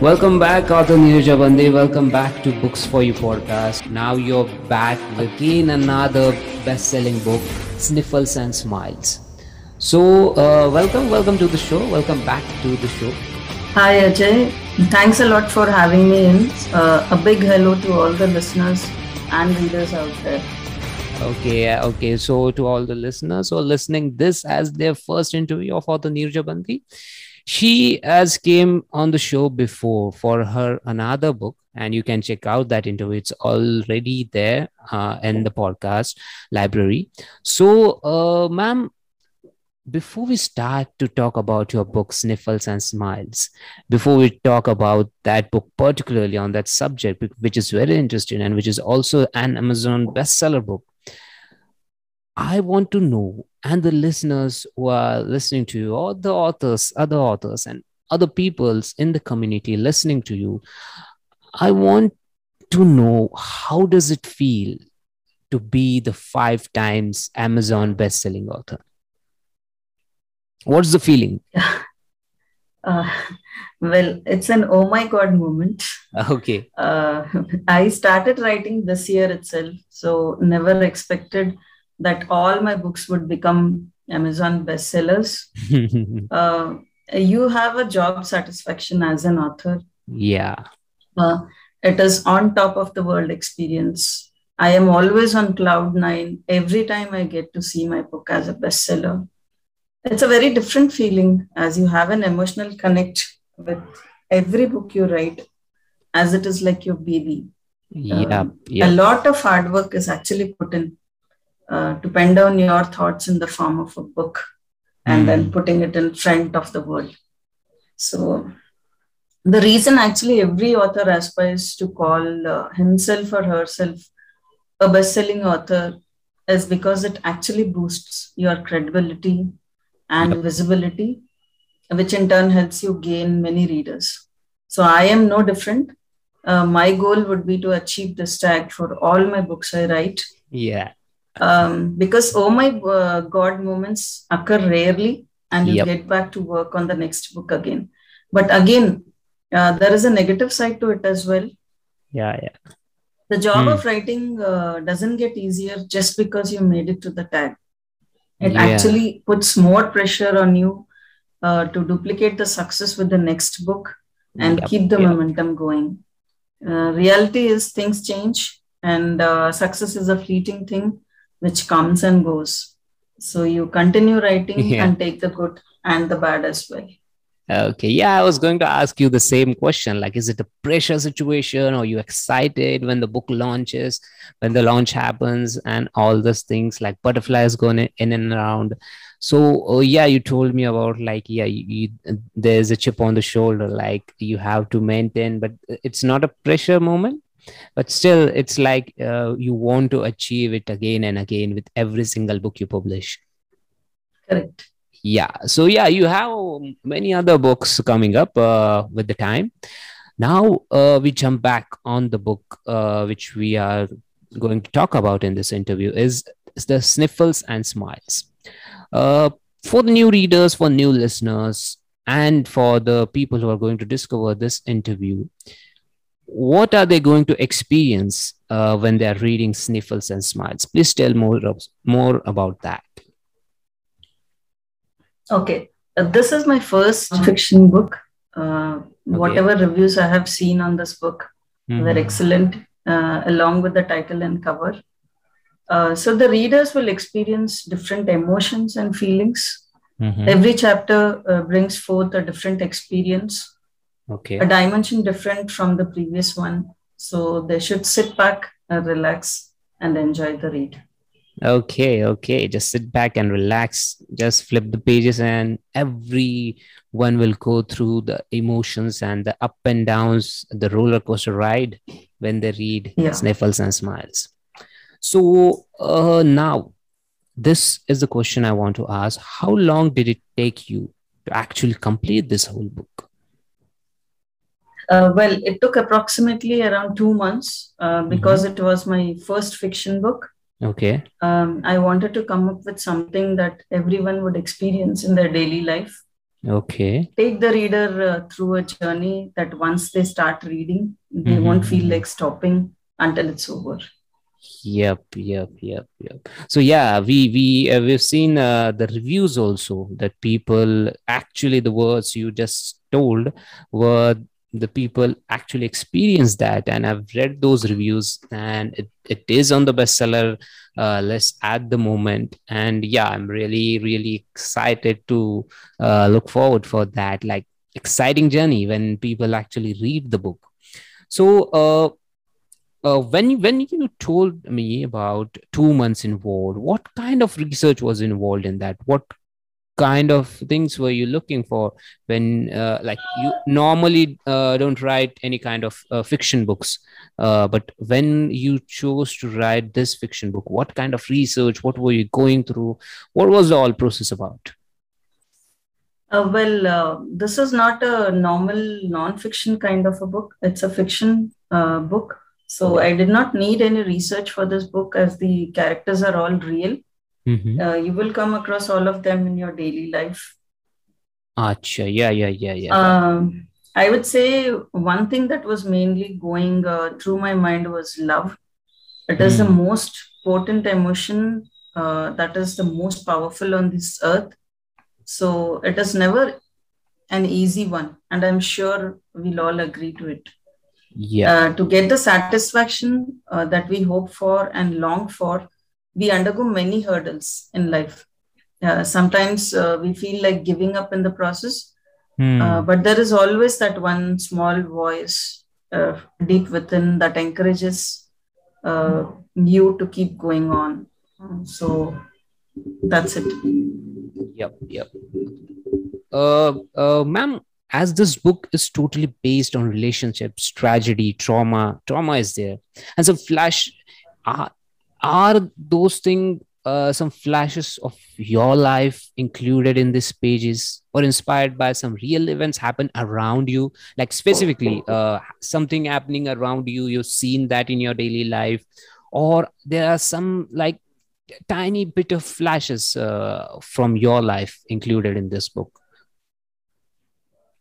Welcome back, author Neeraja Bandi. Welcome back to Books for You podcast. Now you're back again another best-selling book, Sniffles and Smiles. So, uh, welcome, welcome to the show. Welcome back to the show. Hi Ajay, thanks a lot for having me in. Uh, a big hello to all the listeners and readers out there. Okay, okay. So, to all the listeners who are listening this as their first interview of author Neeraja Bandi, she has came on the show before for her another book and you can check out that interview. It's already there uh, in the podcast library. So uh, ma'am before we start to talk about your book sniffles and smiles before we talk about that book particularly on that subject which is very interesting and which is also an amazon bestseller book i want to know and the listeners who are listening to you or the authors other authors and other peoples in the community listening to you i want to know how does it feel to be the five times amazon best-selling author? What's the feeling? Uh, well it's an oh my god moment. Okay. Uh, i started writing this year itself so never expected that all my books would become Amazon bestsellers. uh, you have a job satisfaction as an author. Yeah. Uh, it is on top of the world experience. I am always on cloud nine every time I get to see my book as a bestseller. It's a very different feeling as you have an emotional connect with every book you write, as it is like your baby. Yeah, um, yeah. A lot of hard work is actually put in uh, to pen down your thoughts in the form of a book and mm. then hmm. putting it in front of the world. So, the reason actually every author aspires to call uh, himself or herself a best selling author is because it actually boosts your credibility and yep. visibility, which in turn helps you gain many readers. So, I am no different. Uh, my goal would be to achieve this tag for all my books I write. Yeah um, because oh my uh, god moments occur rarely and you yep. get back to work on the next book again but again uh, there is a negative side to it as well yeah yeah the job mm. of writing uh, doesn't get easier just because you made it to the tag it yeah. actually puts more pressure on you uh, to duplicate the success with the next book and yep. keep the yep. momentum going uh, reality is things change and uh, success is a fleeting thing which comes and goes. So you continue writing yeah. and take the good and the bad as well. Okay. Yeah, I was going to ask you the same question. Like, is it a pressure situation? Or are you excited when the book launches, when the launch happens, and all those things like butterflies going in and around? So, oh, yeah, you told me about like, yeah, you, you, there's a chip on the shoulder, like you have to maintain, but it's not a pressure moment but still it's like uh, you want to achieve it again and again with every single book you publish. Correct. Yeah. So yeah you have many other books coming up uh, with the time. Now uh, we jump back on the book uh, which we are going to talk about in this interview is, is the sniffles and smiles. Uh, for the new readers for new listeners and for the people who are going to discover this interview what are they going to experience uh, when they are reading Sniffles and Smiles? Please tell more, more about that. Okay, uh, this is my first fiction book. Uh, okay. Whatever reviews I have seen on this book mm-hmm. were excellent, uh, along with the title and cover. Uh, so the readers will experience different emotions and feelings. Mm-hmm. Every chapter uh, brings forth a different experience okay. A dimension different from the previous one. So they should sit back and relax and enjoy the read. Okay okay. Just sit back and relax. Just flip the pages and every one will go through the emotions and the up and downs the roller coaster ride when they read yeah. sniffles and smiles. So uh, now this is the question i want to ask. How long did it take you to actually complete this whole book uh, well, it took approximately around two months uh, mm-hmm. because mm-hmm. it was my first fiction book. Okay. Um, I wanted to come up with something that everyone would experience in their daily life. Okay. Take the reader uh, through a journey that once they start reading, they Mhm. won't feel like stopping until it's over. Yep, yep, yep, yep. So yeah, we we uh, we've seen uh, the reviews also that people actually the words you just told were the people actually experience that, and I've read those reviews, and it, it is on the bestseller uh, list at the moment. And yeah, I'm really really excited to uh, look forward for that like exciting journey when people actually read the book. So uh, uh, when when you told me about two months involved, what kind of research was involved in that? What kind of things were you looking for when uh, like you normally uh, don't write any kind of uh, fiction books uh, but when you chose to write this fiction book what kind of research what were you going through what was the whole process about Uh, well, uh, this is not a normal non-fiction kind of a book. It's a fiction uh, book. So I did not need any research for this book as the characters are all real. Mm-hmm. Uh, you will come across all of them in your daily life. Acha, yeah yeah yeah yeah Um, I would say one thing that was mainly going uh, through my mind was love. It is the Hmm. most potent emotion uh, that is the most powerful on this earth. So it is never an easy one. And I'm sure we'll all agree to it. yeah Uh, to get the satisfaction uh, that we hope for and long for, we undergo many hurdles in life. Uh, sometimes uh, we feel like giving up in the process, Hmm. uh, but there is always that one small voice uh, deep within that encourages uh, you to keep going on. So that's it. Yep, yep. Uh, uh, ma'am, as this book is totally based on relationships, tragedy, trauma, trauma is there, and so flash. Are, are those things uh, some flashes of your life included in these pages, or inspired by some real events happen around you? Like specifically, uh, something happening around you. You've seen that in your daily life, or there are some like tiny bit of flashes uh, from your life included in this book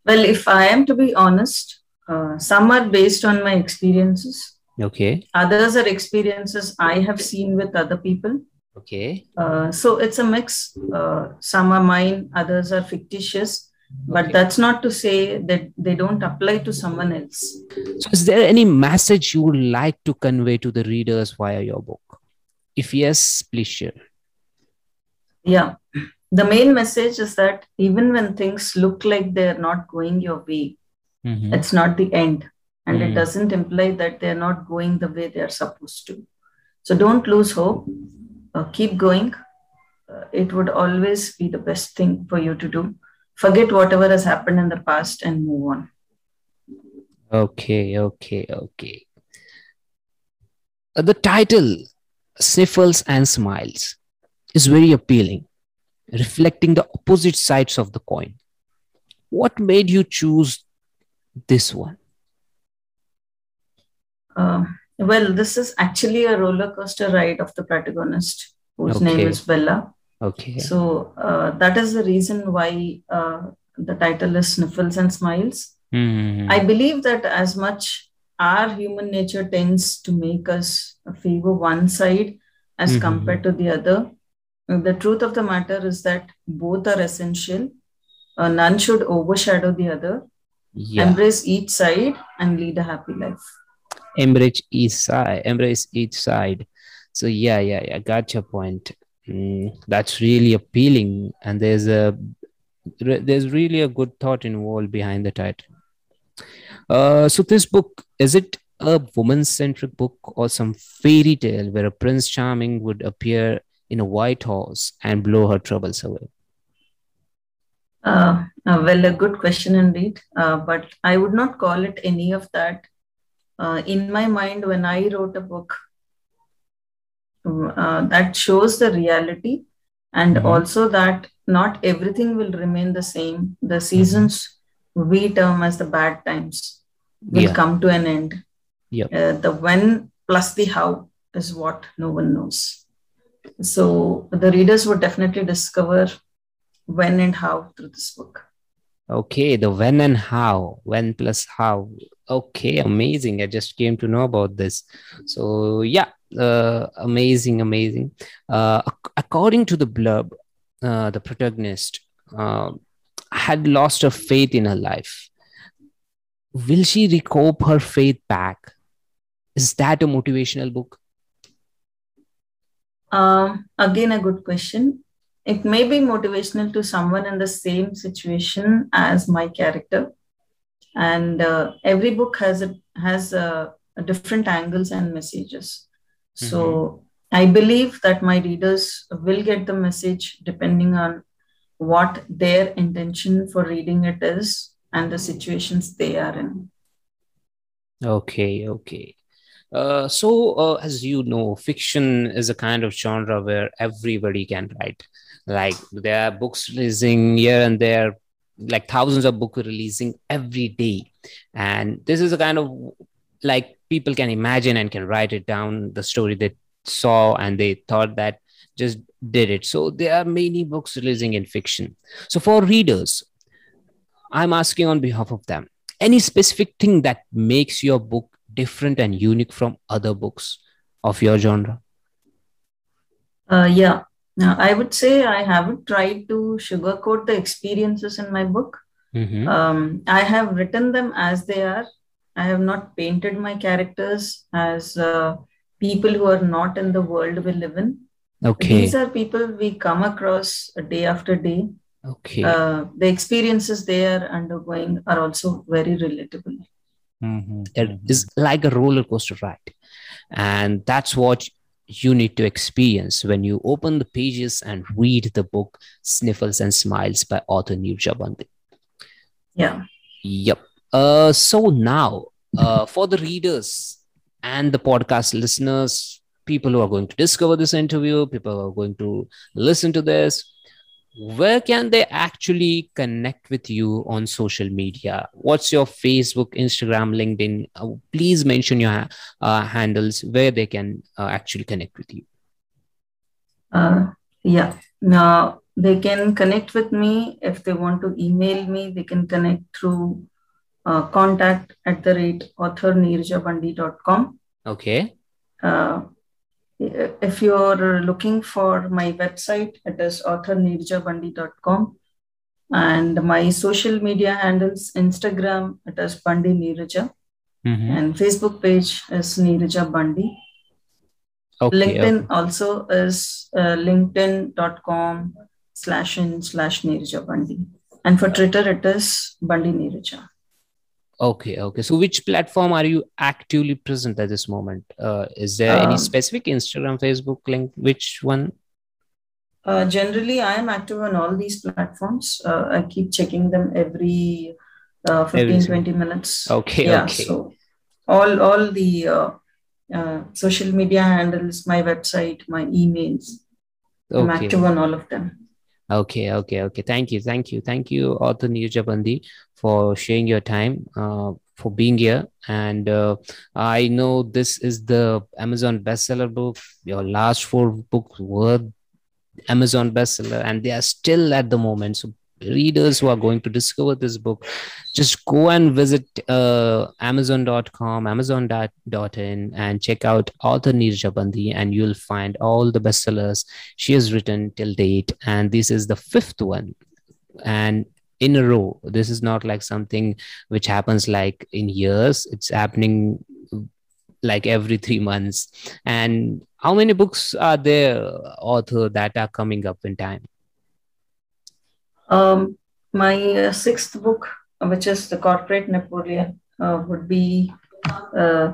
Well, if I am to be honest, uh, some are based on my experiences. Okay Others are experiences I have seen with other people. okay Uh, so it's a mix. Uh, some are mine, others are fictitious. But Okay. that's not to say that they don't apply to someone else. so is there any message you would like to convey to the readers via your book if yes please share Yeah. The main message is that even when things look like they're not going your way, Mhm. it's not the end. And Mm. it doesn't imply that they're not going the way they're supposed to. So don't lose hope. Uh, keep going. Uh, it would always be the best thing for you to do. Forget whatever has happened in the past and move on. okay okay okay Uh, the title sniffles and smiles is very appealing reflecting the opposite sides of the coin what made you choose this one Uh, well, this is actually a roller coaster ride of the protagonist, whose name is Bella. okay So uh, that is the reason why uh, the title is Sniffles and Smiles. Mhm. I believe that as much our human nature tends to make us favor one side as Mhm. compared to the other, the truth of the matter is that both are essential. Uh, none should overshadow the other. yeah Embrace each side and lead a happy life. Embrace each side embrace each side so yeah yeah yeah got your point Mm, that's really appealing and there's a re- there's really a good thought involved behind the title uh so this book is it a woman centric book or some fairy tale where a prince charming would appear in a white horse and blow her troubles away Uh, uh, well, a good question indeed. Uh, but I would not call it any of that. Uh, in my mind, when I wrote a book, uh, that shows the reality and Mhm. also that not everything will remain the same. The seasons we term as the bad times will yeah come to an end. Yep. Uh, the when plus the how is what no one knows. So the readers would definitely discover when and how through this book. Okay, the when and how, when plus how. Okay, amazing. I just came to know about this. So yeah, uh, amazing, amazing. Uh, according to the blurb, uh, the protagonist uh, had lost her faith in her life. Will she recoup her faith back? Is that a motivational book? Um, again, a good question. It may be motivational to someone in the same situation as my character, and uh, every book has a has a, a different angles and messages. So I believe that my readers will get the message depending on what their intention for reading it is and the situations they are in. Okay, okay. Uh, so, uh, as you know, fiction is a kind of genre where everybody can write. Like there are books releasing here and there, like thousands of books releasing every day, and this is a kind of like people can imagine and can write it down the story they saw and they thought that just did it. So there are many books releasing in fiction. So for readers, I'm asking on behalf of them any specific thing that makes your book different and unique from other books of your genre? Uh, yeah, now I would say I haven't tried to sugarcoat the experiences in my book. Mhm. Um, I have written them as they are. I have not painted my characters as uh, people who are not in the world we live in. Okay. These are people we come across day after day. Okay. Uh, the experiences they are undergoing are also very relatable. Mhm. It is like a roller coaster ride. And that's what you need to experience when you open the pages and read the book Sniffles and Smiles by author Nirja Bandi. Yeah. Yep. Uh, so now, uh, for the readers and the podcast listeners, people who are going to discover this interview, people who are going to listen to this, where can they actually connect with you on social media? What's your Facebook, Instagram, LinkedIn? Uh, please mention your uh, handles where they can uh, actually connect with you. Uh, yeah. Now they can connect with me if they want to email me. They can connect through uh, contact at the rate authorneerjabandi.com. Okay. Uh, if you're looking for my website, it is authorneerjabandi.com. And my social media handles Instagram, it is Bandi Neeraja, Mhm. and Facebook page is Neeraja Bandi. Okay. LinkedIn also is uh, linkedin.com slash in slash Neeraja Bandi. And for Twitter, it is Bandi Neeraja. Okay, okay. So which platform are you actively present at this moment? Uh, is there any Um, specific Instagram, Facebook link? Which one? Uh, generally, I am active on all these platforms. Uh, I keep checking them every uh, 15, Every 20 minutes. Okay, yeah, okay. so all, all the uh, uh, social media handles, my website, my emails, Okay. I'm active on all of them. Okay, okay, okay. Thank you, thank you, thank you, author Nirja Bandi, for sharing your time, uh, for being here. And uh, I know this is the Amazon bestseller book. Your last four books were Amazon bestseller, and they are still at the moment. So readers who are going to discover this book, just go and visit uh, Amazon.com, Amazon.in, and check out author Nirja Bandi, and you'll find all the bestsellers she has written till date. And this is the fifth one. And in a row, this is not like something which happens like in years, it's happening like every three months. And how many books are there, author, that are coming up in time? Um, my uh, sixth book, which is The Corporate Napoleon, uh, would be uh,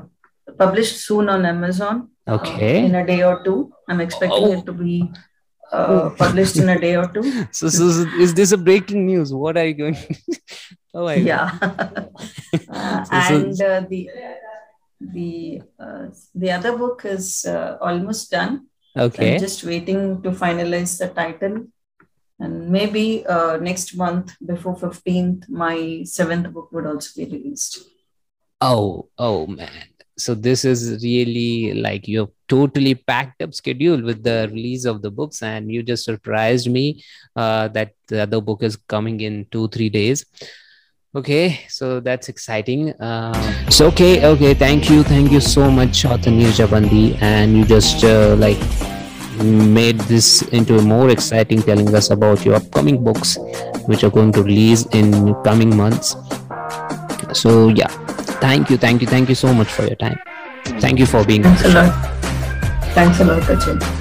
published soon on Amazon uh, Okay. in a day or two. I'm expecting Oh. it to be uh, published in a day or two. So, so, so is this a breaking news? What are you going? oh yeah Uh, and uh, the the uh, the other book is uh, almost done Okay. i'm just waiting to finalize the title and maybe uh, next month before 15th my seventh book would also be released. Oh, oh man. so this is really like you've totally packed up schedule with the release of the books and you just surprised me uh, that the other book is coming in two three days. Okay so that's exciting. Uh, so okay okay. Thank you. Thank you so much author Neerja Bandi and you just uh, like made this into a more exciting telling us about your upcoming books which are going to release in coming months. So yeah. Thank you thank you thank you so much for your time. Thank you for being thanks a lot. Thanks a lot Ajay.